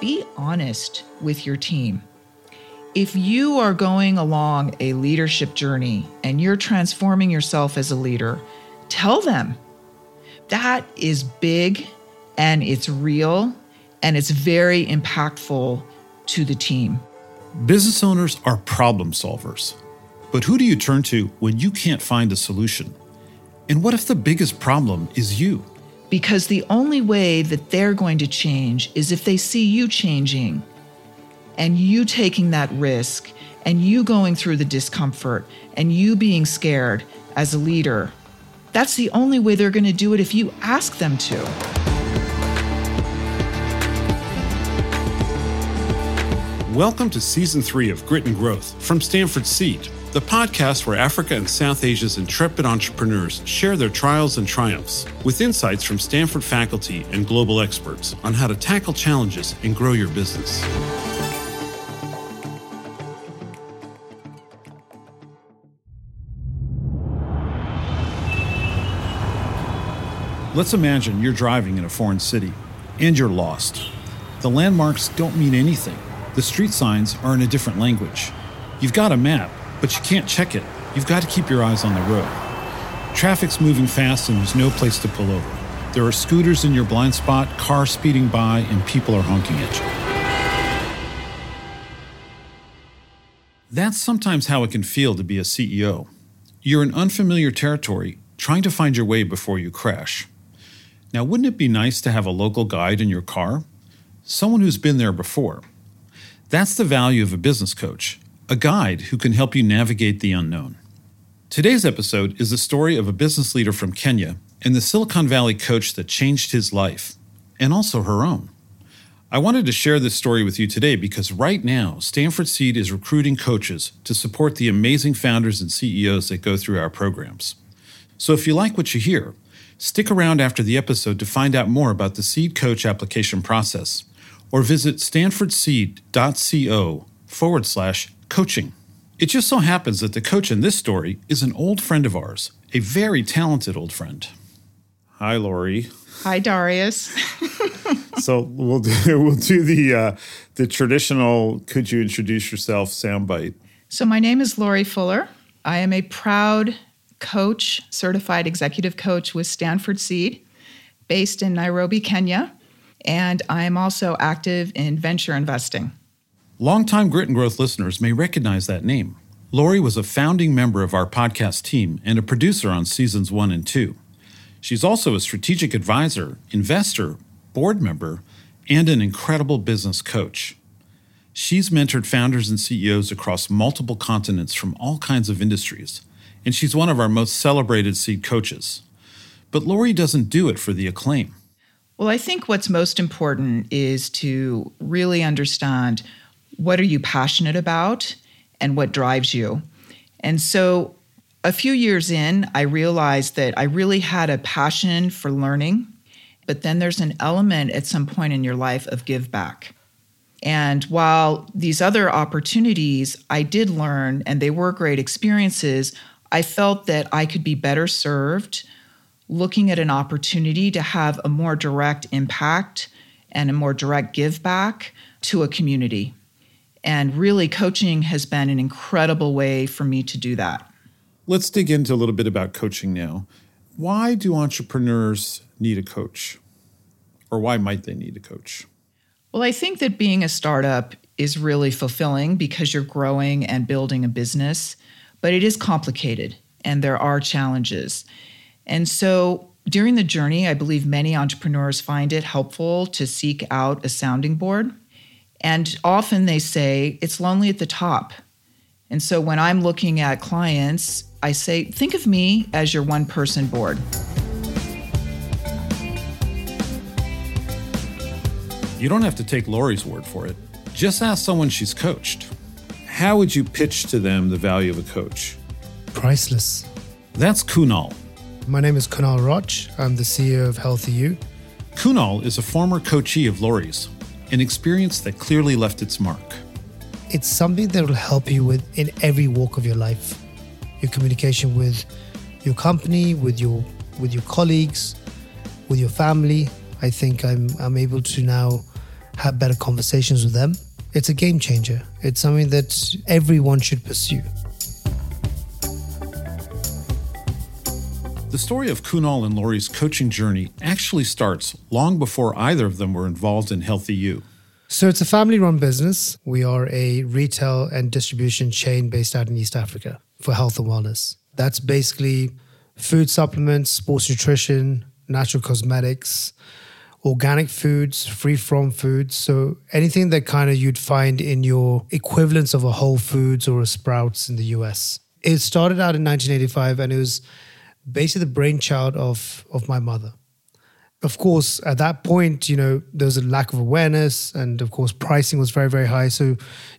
be honest with your team. If you are going along a leadership journey and you're transforming yourself as a leader, tell them that is big and it's real and it's very impactful to the team. Business owners are problem solvers. But who do you turn to when you can't find a solution? And what if the biggest problem is you? Because the only way that they're going to change is if they see you changing and you taking that risk and you going through the discomfort and you being scared as a leader. That's the only way they're going to do it if you ask them to. Welcome to season three of Grit and Growth from Stanford Seed, the podcast where Africa and South Asia's intrepid entrepreneurs share their trials and triumphs with insights from Stanford faculty and global experts on how to tackle challenges and grow your business. Let's imagine you're driving in a foreign city and you're lost. The landmarks don't mean anything. The street signs are in a different language. You've got a map, but you can't check it. You've got to keep your eyes on the road. Traffic's moving fast and there's no place to pull over. There are scooters in your blind spot, cars speeding by, and people are honking at you. That's sometimes how it can feel to be a CEO. You're in unfamiliar territory, trying to find your way before you crash. Now, wouldn't it be nice to have a local guide in your car? Someone who's been there before. That's the value of a business coach, a guide who can help you navigate the unknown. Today's episode is the story of a business leader from Kenya and the Silicon Valley coach that changed his life, and also her own. I wanted to share this story with you today because right now, Stanford Seed is recruiting coaches to support the amazing founders and CEOs that go through our programs. So if you like what you hear, Stick around after the episode to find out more about the Seed Coach application process, or visit stanfordseed.co forward slash coaching. It just so happens that the coach in this story is an old friend of ours, a very talented old friend. Hi, Laurie. Hi, Darius. so we'll do we'll do the uh, the traditional. Could you introduce yourself soundbite? So my name is Laurie Fuller. I am a proud coach, certified executive coach with Stanford Seed, based in Nairobi, Kenya. And I'm also active in venture investing. Longtime Grit and Growth listeners may recognize that name. Laurie was a founding member of our podcast team and a producer on seasons one and two. She's also a strategic advisor, investor, board member, and an incredible business coach. She's mentored founders and CEOs across multiple continents from all kinds of industries, and she's one of our most celebrated seed coaches. But Laurie doesn't do it for the acclaim. Well, I think what's most important is to really understand what are you passionate about and what drives you. And so a few years in, I realized that I really had a passion for learning, but then there's an element at some point in your life of give back. And while these other opportunities I did learn and they were great experiences, I felt that I could be better served looking at an opportunity to have a more direct impact and a more direct give back to a community. And really, coaching has been an incredible way for me to do that. Let's dig into a little bit about coaching now. Why do entrepreneurs need a coach? Or why might they need a coach? Well, I think that being a startup is really fulfilling because you're growing and building a business but it is complicated and there are challenges. And so during the journey, I believe many entrepreneurs find it helpful to seek out a sounding board. And often they say it's lonely at the top. And so when I'm looking at clients, I say, think of me as your one person board. You don't have to take Laurie's word for it. Just ask someone she's coached. How would you pitch to them the value of a coach? Priceless. That's Kunaal. My name is Kunaal Rach. I'm the CEO of Healthy U. Kunaal is a former coachee of Laurie's, an experience that clearly left its mark. It's something that will help you with in every walk of your life. Your communication with your company, with your with your colleagues, with your family. I think I'm I'm able to now have better conversations with them. It's a game changer. It's something that everyone should pursue. The story of Kunaal and Laurie's coaching journey actually starts long before either of them were involved in Healthy U. So it's a family run business. We are a retail and distribution chain based out in East Africa for health and wellness. That's basically food supplements, sports nutrition, natural cosmetics, organic foods, free from foods. So anything that kind of you'd find in your equivalents of a Whole Foods or a Sprouts in the US. It started out in 1985 and it was basically the brainchild of of my mother of course, at that point, you know, there was a lack of awareness, and of course, pricing was very, very high. So,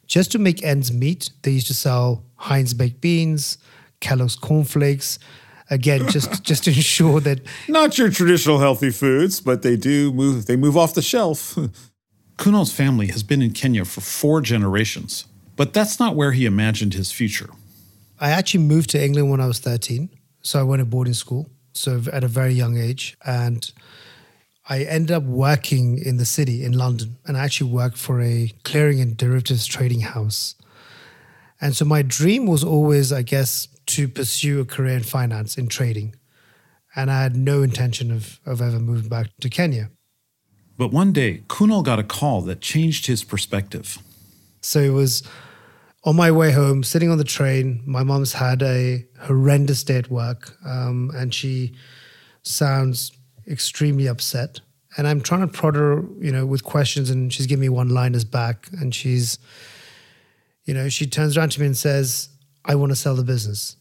just to make ends meet, they used to sell Heinz baked beans, Kellogg's cornflakes. Again, just just to ensure that not your traditional healthy foods, but they do move. They move off the shelf. Kunaal's family has been in Kenya for four generations, but that's not where he imagined his future. I actually moved to England when I was thirteen, so I went to boarding school. So at a very young age, and I ended up working in the city in London and I actually worked for a clearing and derivatives trading house. And so my dream was always, I guess, to pursue a career in finance, in trading. And I had no intention of, of ever moving back to Kenya. But one day, Kunaal got a call that changed his perspective. So it was on my way home, sitting on the train. My mom's had a horrendous day at work, um, and she sounds extremely upset. And I'm trying to prod her, you know, with questions, and she's giving me one liners back. And she's, you know, she turns around to me and says, I want to sell the business.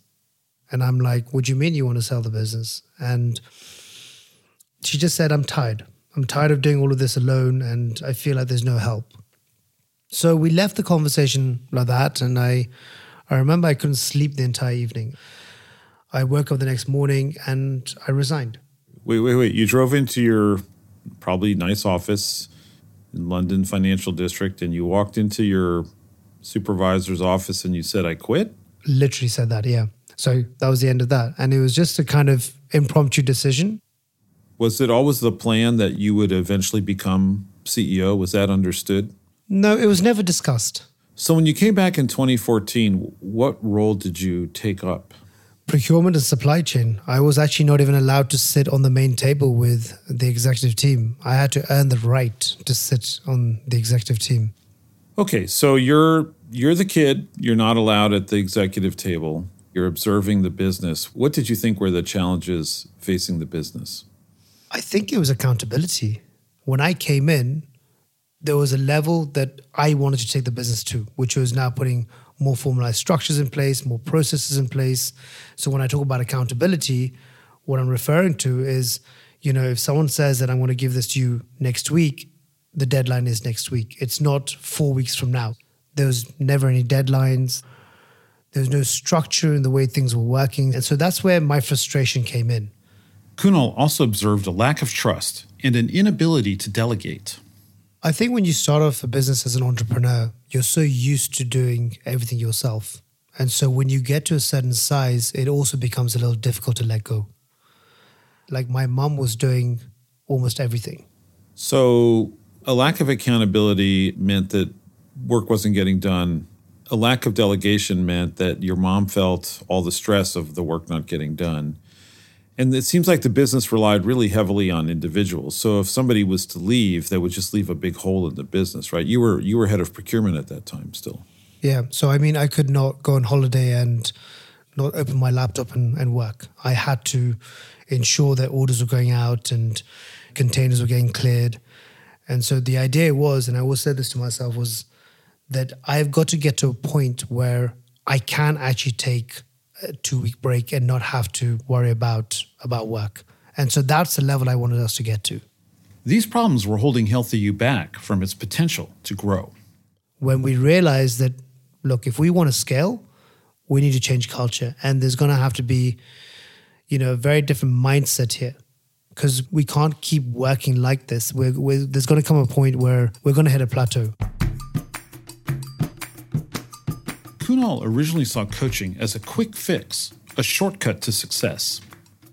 And I'm like, What do you mean you want to sell the business? And she just said, I'm tired. I'm tired of doing all of this alone, and I feel like there's no help. So we left the conversation like that, and I, I remember I couldn't sleep the entire evening. I woke up the next morning and I resigned. Wait, wait, wait. You drove into your probably nice office in London Financial District and you walked into your supervisor's office and you said, I quit? Literally said that, yeah. So that was the end of that. And it was just a kind of impromptu decision. Was it always the plan that you would eventually become CEO? Was that understood? No, it was never discussed. So when you came back in 2014, what role did you take up? procurement and supply chain. I was actually not even allowed to sit on the main table with the executive team. I had to earn the right to sit on the executive team. Okay, so you're you're the kid, you're not allowed at the executive table. You're observing the business. What did you think were the challenges facing the business? I think it was accountability. When I came in, there was a level that I wanted to take the business to, which was now putting more formalized structures in place, more processes in place. So when I talk about accountability, what I'm referring to is, you know, if someone says that I'm going to give this to you next week, the deadline is next week. It's not four weeks from now. There was never any deadlines. There's no structure in the way things were working. And so that's where my frustration came in. Kunaal also observed a lack of trust and an inability to delegate. I think when you start off a business as an entrepreneur, you're so used to doing everything yourself. And so when you get to a certain size, it also becomes a little difficult to let go. Like my mom was doing almost everything. So a lack of accountability meant that work wasn't getting done. A lack of delegation meant that your mom felt all the stress of the work not getting done. And it seems like the business relied really heavily on individuals. So if somebody was to leave, that would just leave a big hole in the business, right? You were you were head of procurement at that time still. Yeah. So I mean I could not go on holiday and not open my laptop and, and work. I had to ensure that orders were going out and containers were getting cleared. And so the idea was, and I always said this to myself, was that I've got to get to a point where I can actually take a two week break and not have to worry about about work. And so that's the level I wanted us to get to. These problems were holding Healthy U back from its potential to grow. When we realized that, look, if we want to scale, we need to change culture, and there's going to have to be, you know, a very different mindset here, because we can't keep working like this. We're, we're, there's going to come a point where we're going to hit a plateau. Kunaal originally saw coaching as a quick fix, a shortcut to success.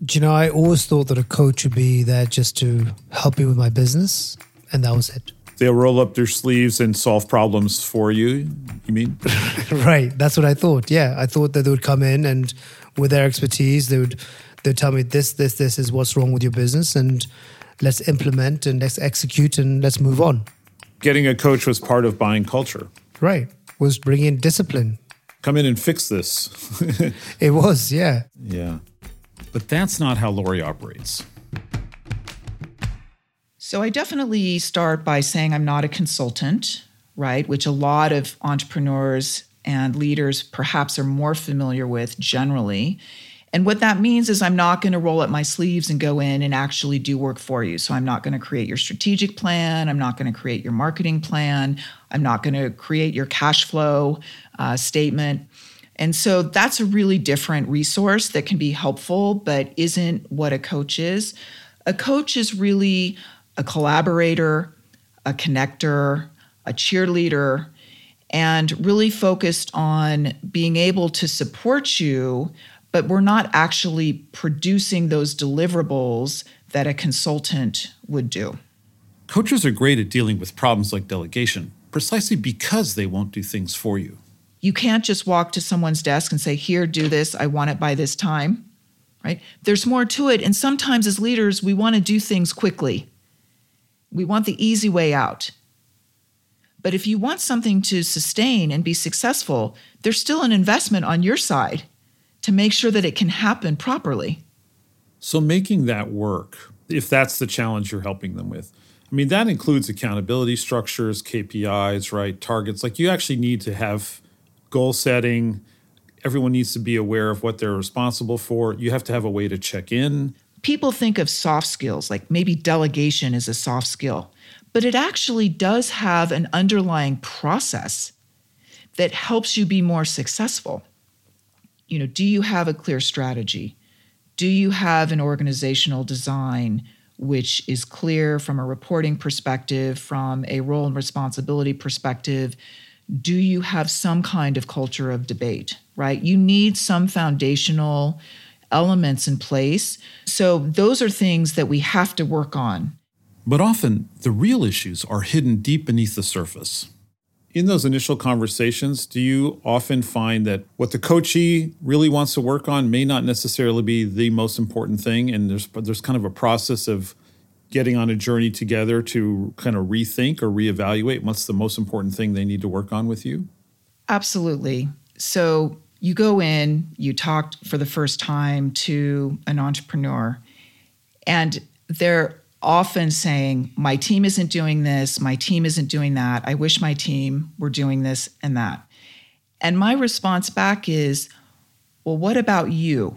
Do you know, I always thought that a coach would be there just to help me with my business, and that was it. They'll roll up their sleeves and solve problems for you, you mean? right. That's what I thought. Yeah. I thought that they would come in and with their expertise, they would they'd tell me this, this, this is what's wrong with your business and let's implement and let's execute and let's move on. Getting a coach was part of buying culture. Right. Was bringing discipline. Come in and fix this. it was, yeah. Yeah. But that's not how Laurie operates. So I definitely start by saying I'm not a consultant, right? Which a lot of entrepreneurs and leaders perhaps are more familiar with generally. And what that means is I'm not going to roll up my sleeves and go in and actually do work for you. So I'm not going to create your strategic plan. I'm not going to create your marketing plan. I'm not going to create your cash flow uh, statement. And so that's a really different resource that can be helpful, but isn't what a coach is. A coach is really a collaborator, a connector, a cheerleader, and really focused on being able to support you, but we're not actually producing those deliverables that a consultant would do. Coaches are great at dealing with problems like delegation precisely because they won't do things for you. You can't just walk to someone's desk and say, Here, do this, I want it by this time. Right? There's more to it. And sometimes as leaders, we want to do things quickly. We want the easy way out. But if you want something to sustain and be successful, there's still an investment on your side to make sure that it can happen properly. So, making that work, if that's the challenge you're helping them with, I mean, that includes accountability structures, KPIs, right? Targets. Like, you actually need to have goal setting. Everyone needs to be aware of what they're responsible for. You have to have a way to check in people think of soft skills, like maybe delegation is a soft skill, but it actually does have an underlying process that helps you be more successful. You know, do you have a clear strategy? Do you have an organizational design which is clear from a reporting perspective, from a role and responsibility perspective? Do you have some kind of culture of debate, right? You need some foundational elements in place. So those are things that we have to work on. But often the real issues are hidden deep beneath the surface. In those initial conversations, do you often find that what the coachee really wants to work on may not necessarily be the most important thing? And there's, there's kind of a process of getting on a journey together to kind of rethink or reevaluate what's the most important thing they need to work on with you? Absolutely. So you go in, you talk for the first time to an entrepreneur, and they're often saying, My team isn't doing this, my team isn't doing that. I wish my team were doing this and that. And my response back is, Well, what about you?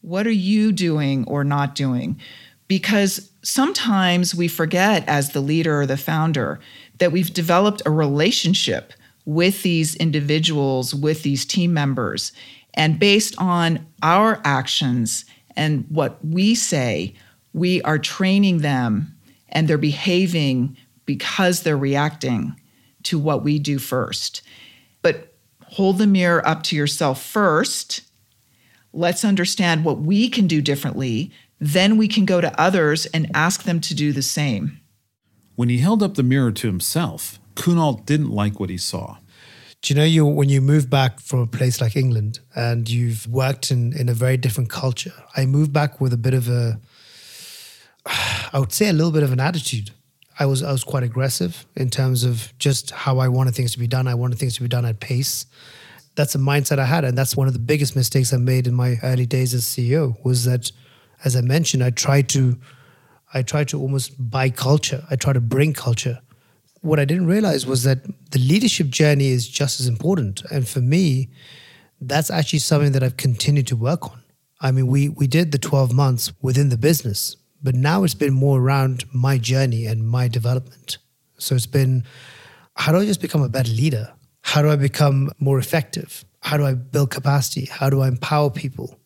What are you doing or not doing? Because sometimes we forget, as the leader or the founder, that we've developed a relationship with these individuals, with these team members. And based on our actions and what we say, we are training them and they're behaving because they're reacting to what we do first. But hold the mirror up to yourself first. Let's understand what we can do differently. Then we can go to others and ask them to do the same. When he held up the mirror to himself, Kunaal didn't like what he saw. Do you know you when you move back from a place like England and you've worked in, in a very different culture? I moved back with a bit of a I would say a little bit of an attitude. I was I was quite aggressive in terms of just how I wanted things to be done. I wanted things to be done at pace. That's a mindset I had, and that's one of the biggest mistakes I made in my early days as CEO. Was that, as I mentioned, I tried to, I tried to almost buy culture. I tried to bring culture, what I didn't realize was that the leadership journey is just as important. And for me, that's actually something that I've continued to work on. I mean, we we did the 12 months within the business, but now it's been more around my journey and my development. So it's been how do I just become a better leader? How do I become more effective? How do I build capacity? How do I empower people?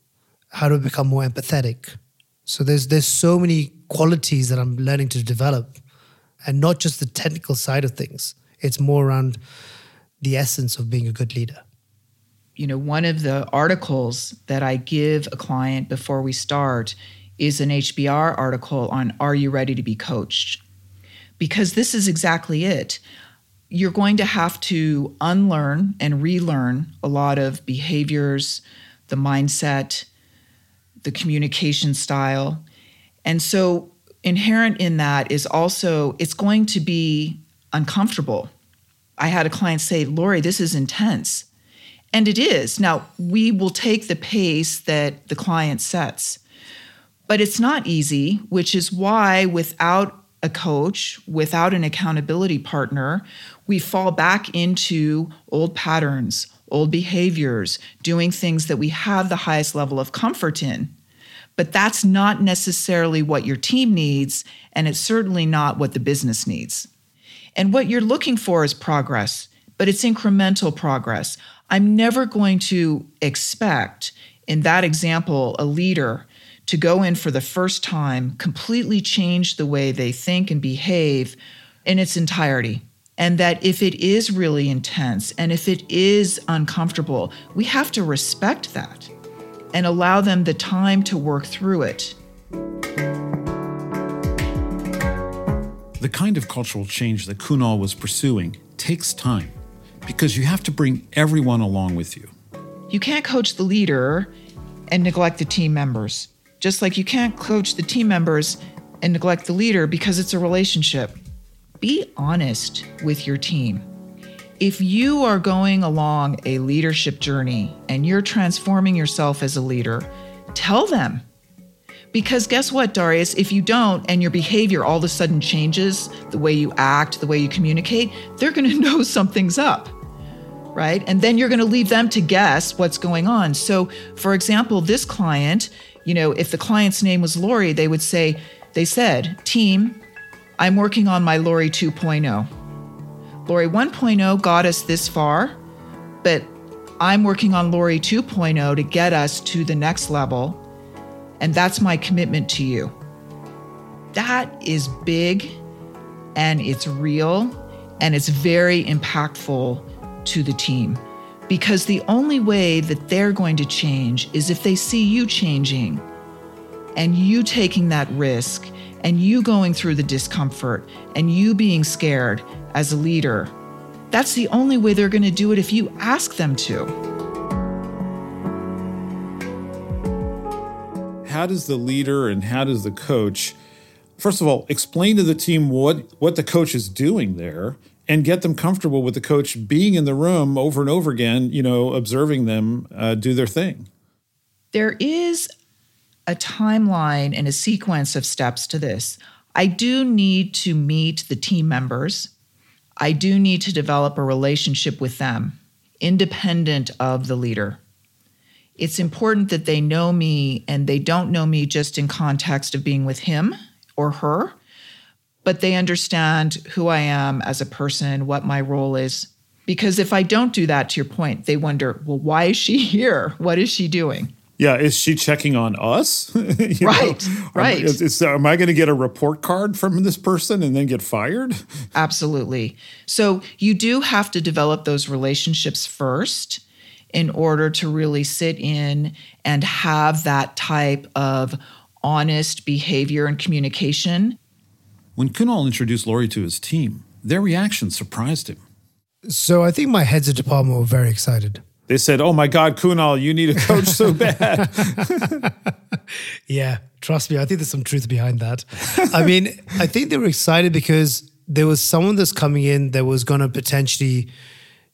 How do I become more empathetic? So there's there's so many qualities that I'm learning to develop and not just the technical side of things. It's more around the essence of being a good leader. You know, one of the articles that I give a client before we start is an HBR article on Are You Ready to Be Coached? because this is exactly it. You're going to have to unlearn and relearn a lot of behaviors, the mindset, the communication style. And so, inherent in that is also it's going to be uncomfortable. I had a client say, Laurie, this is intense. And it is. Now, we will take the pace that the client sets, but it's not easy, which is why without a coach, without an accountability partner, we fall back into old patterns, old behaviors, doing things that we have the highest level of comfort in. But that's not necessarily what your team needs, and it's certainly not what the business needs. And what you're looking for is progress, but it's incremental progress. I'm never going to expect, in that example, a leader to go in for the first time, completely change the way they think and behave in its entirety. And that if it is really intense and if it is uncomfortable, we have to respect that and allow them the time to work through it. The kind of cultural change that Kunaal was pursuing takes time because you have to bring everyone along with you. You can't coach the leader and neglect the team members, just like you can't coach the team members and neglect the leader because it's a relationship. Be honest with your team. If you are going along a leadership journey and you're transforming yourself as a leader, tell them. Because guess what, Darius? If you don't and your behavior all of a sudden changes, the way you act, the way you communicate, they're going to know something's up right? And then you're going to leave them to guess what's going on. So, for example, this client, you know, if the client's name was Laurie, they would say, they said, team, I'm working on my Laurie 2.0. Laurie 1.0 got us this far, but I'm working on Laurie 2.0 to get us to the next level. And that's my commitment to you. That is big and it's real and it's very impactful to the team because the only way that they're going to change is if they see you changing and you taking that risk and you going through the discomfort and you being scared as a leader. That's the only way they're going to do it if you ask them to. How does the leader and how does the coach, first of all, explain to the team what, what the coach is doing there and get them comfortable with the coach being in the room over and over again, you know, observing them uh, do their thing. There is a timeline and a sequence of steps to this. I do need to meet the team members. I do need to develop a relationship with them, independent of the leader. It's important that they know me and they don't know me just in context of being with him or her, but they understand who I am as a person, what my role is. Because if I don't do that, to your point, they wonder, well, why is she here? What is she doing? Yeah, is she checking on us? right, know? right. Is, is, am I going to get a report card from this person and then get fired? Absolutely. So you do have to develop those relationships first in order to really sit in and have that type of honest behavior and communication when Kunaal introduced Laurie to his team, their reaction surprised him. So I think my heads of department were very excited. They said, Oh my God, Kunaal, you need a coach so bad. yeah, trust me, I think there's some truth behind that. I mean, I think they were excited because there was someone that's coming in that was going to potentially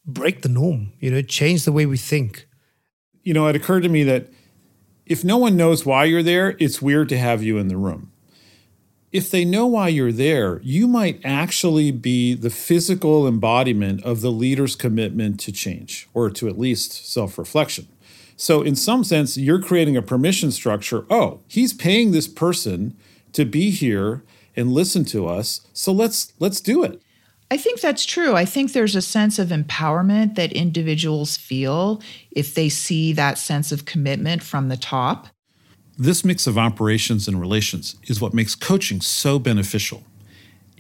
break the norm, you know, change the way we think. You know, it occurred to me that if no one knows why you're there, it's weird to have you in the room if they know why you're there, you might actually be the physical embodiment of the leader's commitment to change or to at least self reflection. So, in some sense, you're creating a permission structure. Oh, he's paying this person to be here and listen to us. So let's let's do it. I think that's true. I think there's a sense of empowerment that individuals feel if they see that sense of commitment from the top. This mix of operations and relations is what makes coaching so beneficial.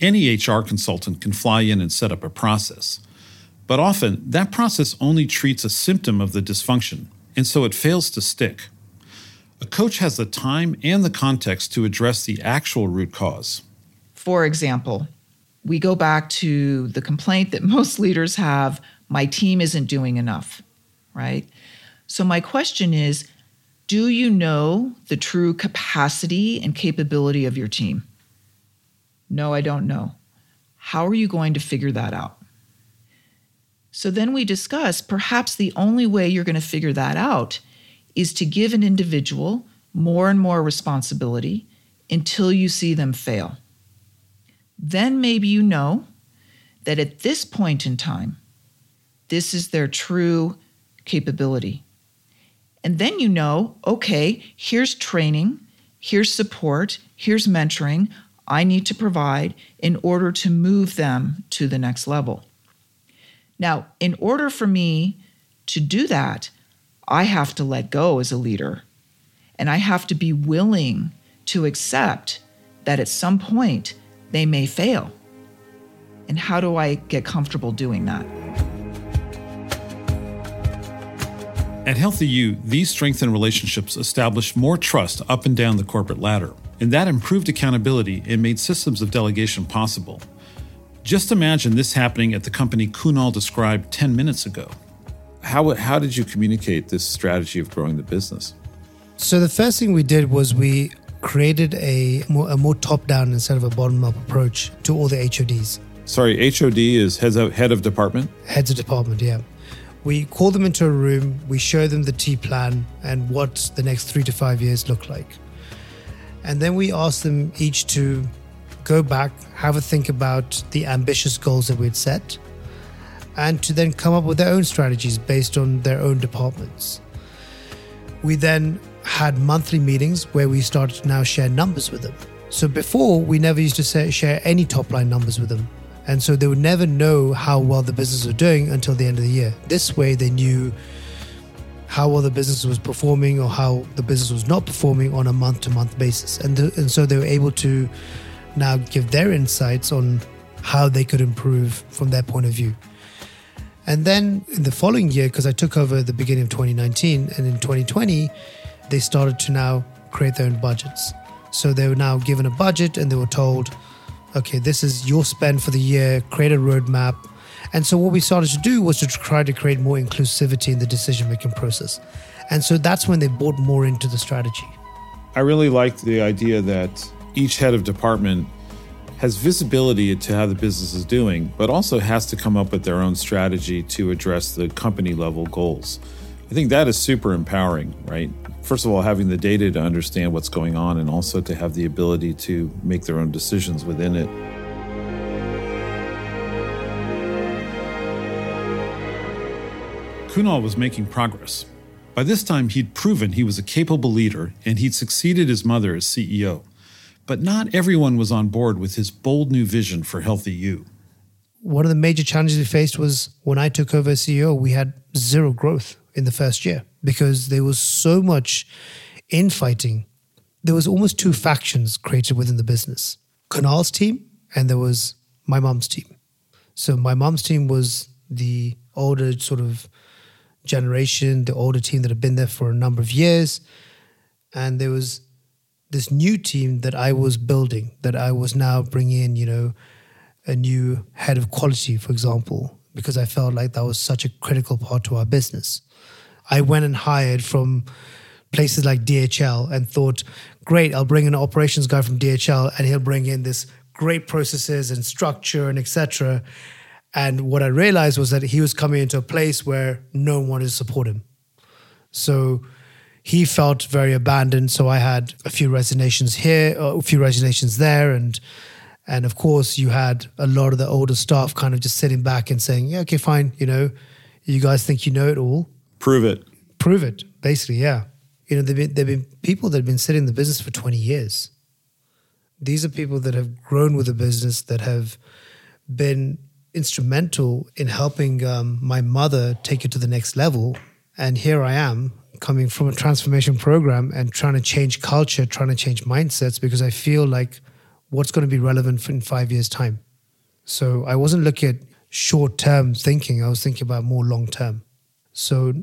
Any HR consultant can fly in and set up a process, but often that process only treats a symptom of the dysfunction, and so it fails to stick. A coach has the time and the context to address the actual root cause. For example, we go back to the complaint that most leaders have my team isn't doing enough, right? So, my question is do you know the true capacity and capability of your team? No, I don't know. How are you going to figure that out? So then we discuss perhaps the only way you're going to figure that out is to give an individual more and more responsibility until you see them fail. Then maybe you know that at this point in time, this is their true capability. And then you know, okay, here's training, here's support, here's mentoring I need to provide in order to move them to the next level. Now, in order for me to do that, I have to let go as a leader. And I have to be willing to accept that at some point they may fail. And how do I get comfortable doing that? At Healthy U, these strengthened relationships established more trust up and down the corporate ladder, and that improved accountability and made systems of delegation possible. Just imagine this happening at the company Kunaal described 10 minutes ago. How, how did you communicate this strategy of growing the business? So, the first thing we did was we created a more, a more top down instead of a bottom up approach to all the HODs. Sorry, HOD is heads of, head of department? Heads of department, yeah. We call them into a room, we show them the T plan and what the next three to five years look like. And then we ask them each to go back, have a think about the ambitious goals that we'd set, and to then come up with their own strategies based on their own departments. We then had monthly meetings where we started to now share numbers with them. So before, we never used to say, share any top line numbers with them. And so they would never know how well the business was doing until the end of the year. This way, they knew how well the business was performing or how the business was not performing on a month to month basis. And, and so they were able to now give their insights on how they could improve from their point of view. And then in the following year, because I took over at the beginning of 2019, and in 2020, they started to now create their own budgets. So they were now given a budget and they were told, okay, this is your spend for the year, create a roadmap. And so what we started to do was to try to create more inclusivity in the decision making process. And so that's when they bought more into the strategy. I really liked the idea that each head of department has visibility into how the business is doing, but also has to come up with their own strategy to address the company level goals. I think that is super empowering, right? First of all, having the data to understand what's going on and also to have the ability to make their own decisions within it. Kunaal was making progress. By this time, he'd proven he was a capable leader and he'd succeeded his mother as CEO. But not everyone was on board with his bold new vision for Healthy U. One of the major challenges we faced was when I took over as CEO, we had zero growth in the first year because there was so much infighting. There was almost two factions created within the business. Kunaal's team and there was my mom's team. So my mom's team was the older sort of generation, the older team that had been there for a number of years. And there was this new team that I was building, that I was now bringing in, you know, a new head of quality, for example, because I felt like that was such a critical part to our business. I went and hired from places like DHL and thought, great, I'll bring an operations guy from DHL and he'll bring in this great processes and structure and etc. And what I realized was that he was coming into a place where no one wanted to support him. So he felt very abandoned. So I had a few resignations here, a few resignations there, and and of course you had a lot of the older staff kind of just sitting back and saying, "Yeah, okay, fine. You know, you guys think you know it all. Prove it. Prove it." Basically, yeah. You know, there've been there've been people that have been sitting in the business for twenty years. These are people that have grown with the business that have been instrumental in helping um, my mother take it to the next level. And here I am coming from a transformation program and trying to change culture, trying to change mindsets because I feel like what's going to be relevant in five years' time. So I wasn't looking at short term thinking, I was thinking about more long term. So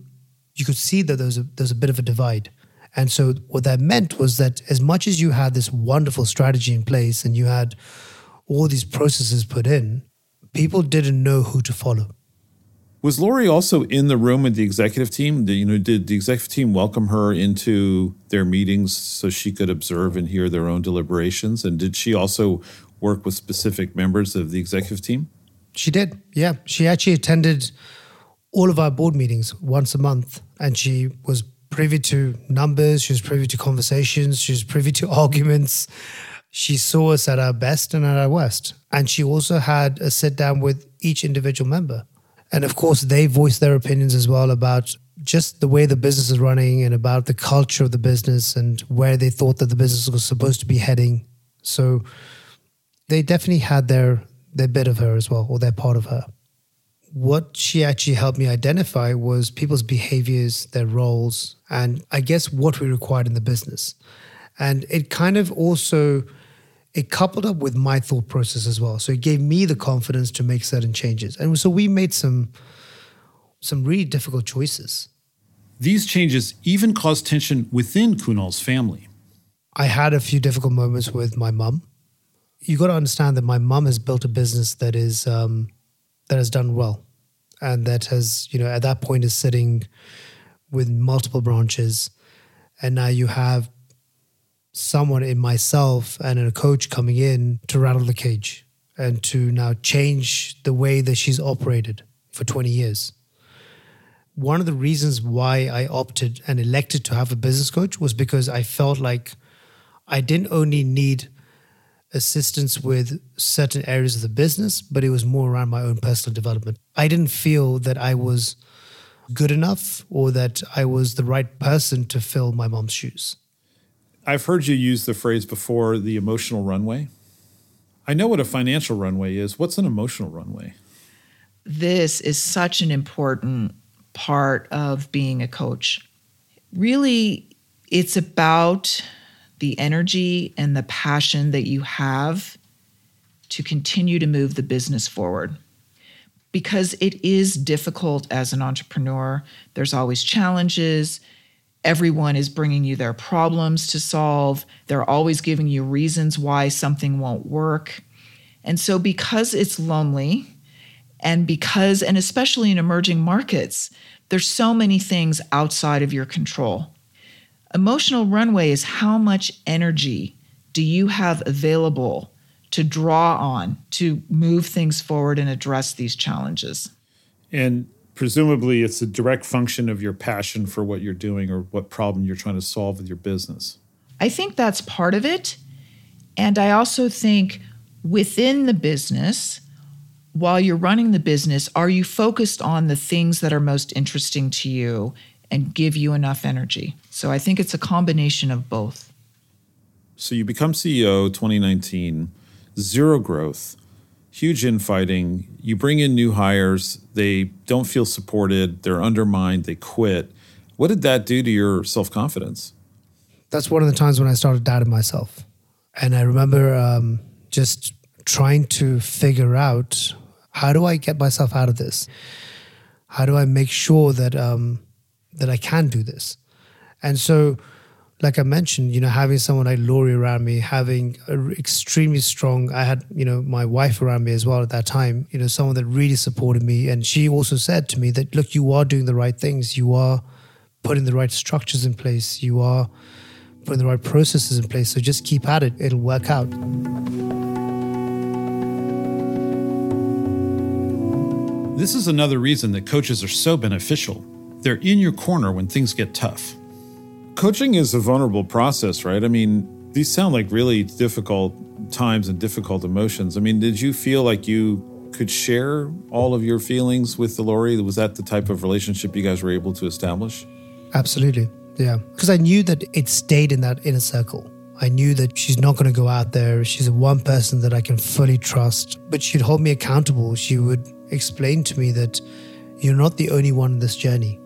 you could see that there's a, there's a bit of a divide. And so what that meant was that as much as you had this wonderful strategy in place and you had all these processes put in, people didn't know who to follow. Was Laurie also in the room with the executive team? Did, you know, did the executive team welcome her into their meetings so she could observe and hear their own deliberations? And did she also work with specific members of the executive team? She did, yeah. She actually attended all of our board meetings once a month, and she was privy to numbers, she was privy to conversations, she was privy to arguments. She saw us at our best and at our worst. And she also had a sit down with each individual member. And of course, they voiced their opinions as well about just the way the business is running and about the culture of the business and where they thought that the business was supposed to be heading. So they definitely had their their bit of her as well, or their part of her. What she actually helped me identify was people's behaviors, their roles, and I guess what we required in the business. And it kind of also it coupled up with my thought process as well. So it gave me the confidence to make certain changes. And so we made some some really difficult choices. These changes even caused tension within Kunaal's family. I had a few difficult moments with my mum. You got to understand that my mum has built a business that is um, that has done well, and that has you know at that point is sitting with multiple branches, and now you have someone in myself and in a coach coming in to rattle the cage and to now change the way that she's operated for 20 years. One of the reasons why I opted and elected to have a business coach was because I felt like I didn't only need assistance with certain areas of the business, but it was more around my own personal development. I didn't feel that I was good enough or that I was the right person to fill my mom's shoes. I've heard you use the phrase before the emotional runway. I know what a financial runway is. What's an emotional runway? This is such an important part of being a coach. Really, it's about the energy and the passion that you have to continue to move the business forward. Because it is difficult as an entrepreneur, there's always challenges Everyone is bringing you their problems to solve. They're always giving you reasons why something won't work. And so, because it's lonely, and because, and especially in emerging markets, there's so many things outside of your control. Emotional runway is how much energy do you have available to draw on to move things forward and address these challenges? And presumably it's a direct function of your passion for what you're doing or what problem you're trying to solve with your business. I think that's part of it. And I also think within the business, while you're running the business, are you focused on the things that are most interesting to you and give you enough energy? So I think it's a combination of both. So you become CEO 2019, zero growth huge infighting. You bring in new hires, they don't feel supported, they're undermined, they quit. What did that do to your self confidence? That's one of the times when I started doubting myself. And I remember um, just trying to figure out how do I get myself out of this? How do I make sure that um, that I can do this? And so like I mentioned, you know, having someone like Laurie around me, having extremely strong, I had, you know, my wife around me as well at that time, you know, someone that really supported me. And she also said to me that, look, you are doing the right things. You are putting the right structures in place. You are putting the right processes in place. So just keep at it. It'll work out. This is another reason that coaches are so beneficial. They're in your corner when things get tough coaching is a vulnerable process, right? I mean, these sound like really difficult times and difficult emotions. I mean, did you feel like you could share all of your feelings with the Laurie? Was that the type of relationship you guys were able to establish? Absolutely. Yeah. Because I knew that it stayed in that inner circle. I knew that she's not going to go out there. She's the one person that I can fully trust, but she'd hold me accountable. She would explain to me that you're not the only one in this journey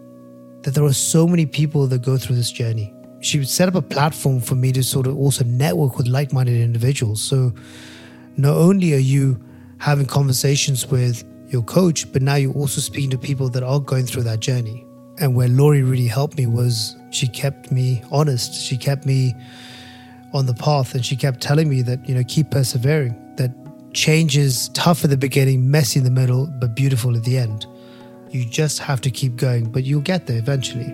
that there are so many people that go through this journey. She would set up a platform for me to sort of also network with like minded individuals. So not only are you having conversations with your coach, but now you're also speaking to people that are going through that journey. And where Laurie really helped me was she kept me honest. She kept me on the path and she kept telling me that, you know, keep persevering, that change is tough at the beginning, messy in the middle, but beautiful at the end. You just have to keep going, but you'll get there eventually.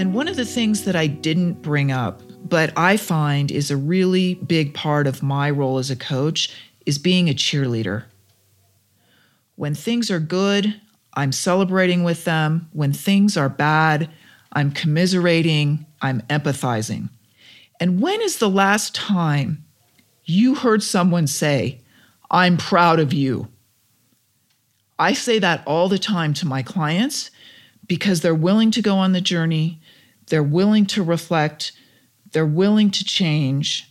And one of the things that I didn't bring up, but I find is a really big part of my role as a coach, is being a cheerleader. When things are good, I'm celebrating with them. When things are bad, I'm commiserating, I'm empathizing. And when is the last time you heard someone say, I'm proud of you? I say that all the time to my clients because they're willing to go on the journey, they're willing to reflect, they're willing to change,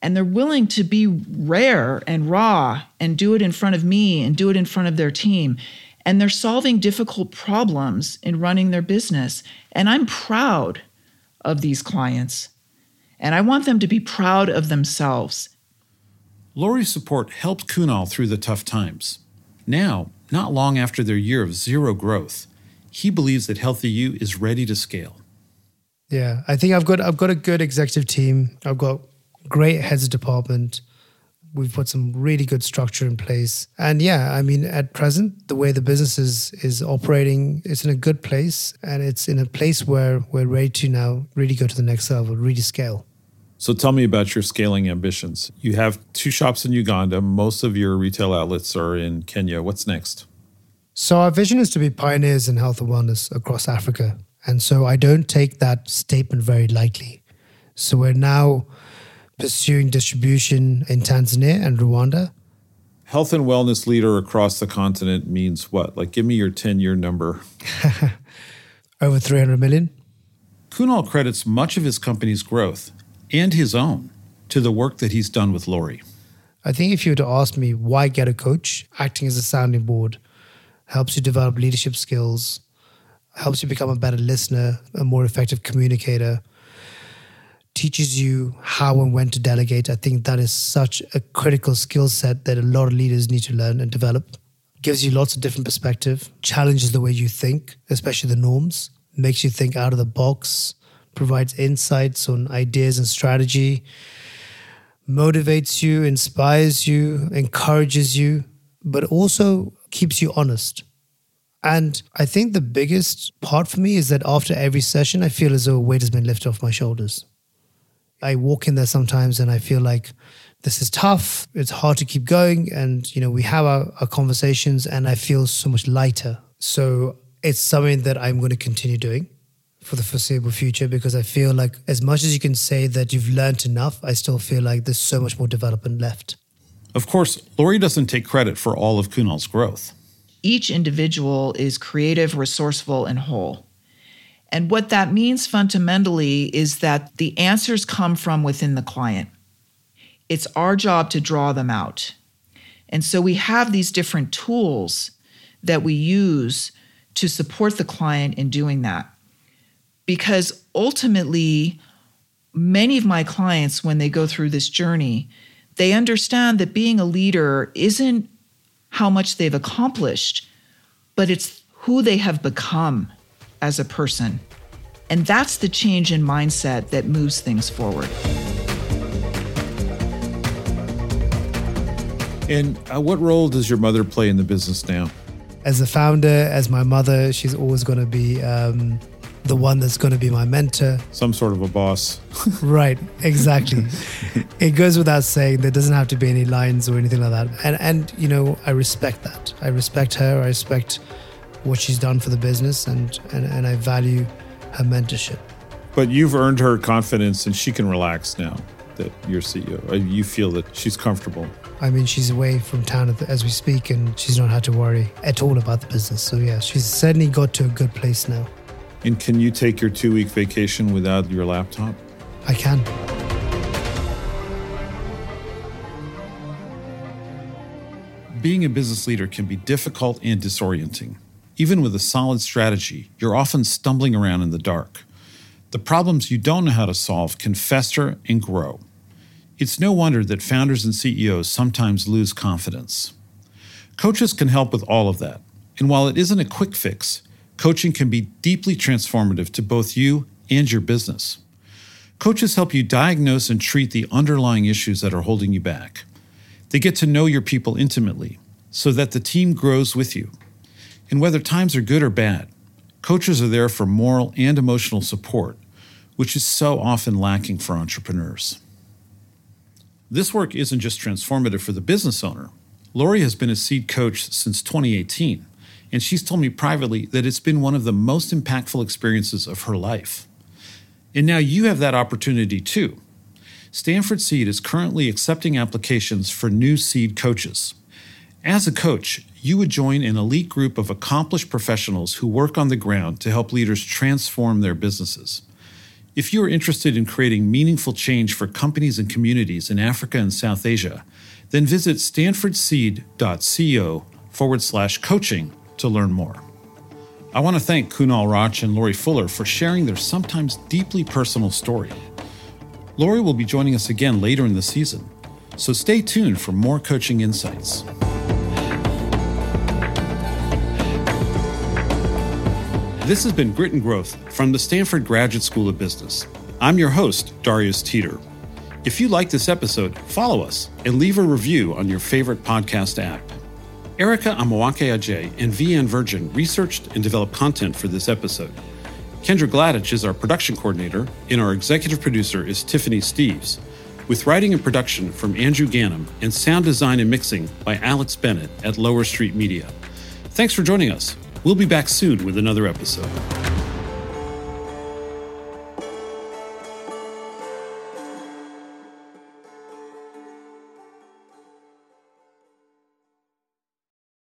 and they're willing to be rare and raw and do it in front of me and do it in front of their team. And they're solving difficult problems in running their business. And I'm proud of these clients. And I want them to be proud of themselves. Laurie's support helped Kunaal through the tough times. Now, not long after their year of zero growth, he believes that Healthy U is ready to scale. Yeah, I think I've got I've got a good executive team. I've got great heads of department. We've put some really good structure in place. And yeah, I mean, at present, the way the business is is operating, it's in a good place, and it's in a place where we're ready to now really go to the next level, really scale. So tell me about your scaling ambitions. You have two shops in Uganda. Most of your retail outlets are in Kenya. What's next? So our vision is to be pioneers in health and wellness across Africa. And so I don't take that statement very lightly. So we're now pursuing distribution in Tanzania and Rwanda. Health and wellness leader across the continent means what? Like, give me your 10 year number. Over 300 million. Kunaal credits much of his company's growth and his own to the work that he's done with Laurie. I think if you were to ask me why get a coach, acting as a sounding board helps you develop leadership skills, helps you become a better listener, a more effective communicator, teaches you how and when to delegate. I think that is such a critical skill set that a lot of leaders need to learn and develop. Gives you lots of different perspective, challenges the way you think, especially the norms, makes you think out of the box, provides insights on ideas and strategy, motivates you, inspires you, encourages you, but also keeps you honest. And I think the biggest part for me is that after every session, I feel as though a weight has been lifted off my shoulders. I walk in there sometimes and I feel like this is tough. It's hard to keep going. And, you know, we have our, our conversations and I feel so much lighter. So it's something that I'm going to continue doing for the foreseeable future because I feel like as much as you can say that you've learned enough, I still feel like there's so much more development left. Of course, Laurie doesn't take credit for all of Kunaal's growth. Each individual is creative, resourceful, and whole. And what that means fundamentally is that the answers come from within the client. It's our job to draw them out. And so we have these different tools that we use to support the client in doing that. Because ultimately, many of my clients, when they go through this journey, they understand that being a leader isn't how much they've accomplished, but it's who they have become as a person. And that's the change in mindset that moves things forward. And uh, what role does your mother play in the business now? As a founder, as my mother, she's always going to be um, the one that's going to be my mentor. Some sort of a boss. right, exactly. it goes without saying there doesn't have to be any lines or anything like that. And and you know, I respect that. I respect her. I respect what she's done for the business and and, and I value her mentorship. But you've earned her confidence and she can relax now that you're CEO. Uh, you feel that she's comfortable. I mean, she's away from town as we speak, and she's not had to worry at all about the business. So, yeah, she's certainly got to a good place now. And can you take your two week vacation without your laptop? I can. Being a business leader can be difficult and disorienting. Even with a solid strategy, you're often stumbling around in the dark. The problems you don't know how to solve can fester and grow. It's no wonder that founders and CEOs sometimes lose confidence. Coaches can help with all of that. And while it isn't a quick fix, coaching can be deeply transformative to both you and your business. Coaches help you diagnose and treat the underlying issues that are holding you back. They get to know your people intimately so that the team grows with you. And whether times are good or bad, coaches are there for moral and emotional support, which is so often lacking for entrepreneurs. This work isn't just transformative for the business owner. Laurie has been a seed coach since 2018, and she's told me privately that it's been one of the most impactful experiences of her life. And now you have that opportunity too. Stanford Seed is currently accepting applications for new seed coaches. As a coach, you would join an elite group of accomplished professionals who work on the ground to help leaders transform their businesses. If you are interested in creating meaningful change for companies and communities in Africa and South Asia, then visit stanfordseed.co forward slash coaching to learn more. I want to thank Kunaal Rach and Laurie Fuller for sharing their sometimes deeply personal story. Laurie will be joining us again later in the season, so stay tuned for more coaching insights. This has been Grit and Growth from the Stanford Graduate School of Business. I'm your host, Darius Teeter. If you like this episode, follow us and leave a review on your favorite podcast app. Erica Amawake Ajay and Vian Virgin researched and developed content for this episode. Kendra Gladich is our production coordinator, and our executive producer is Tiffany Steves, with writing and production from Andrew Gannum and sound design and mixing by Alex Bennett at Lower Street Media. Thanks for joining us. We'll be back soon with another episode.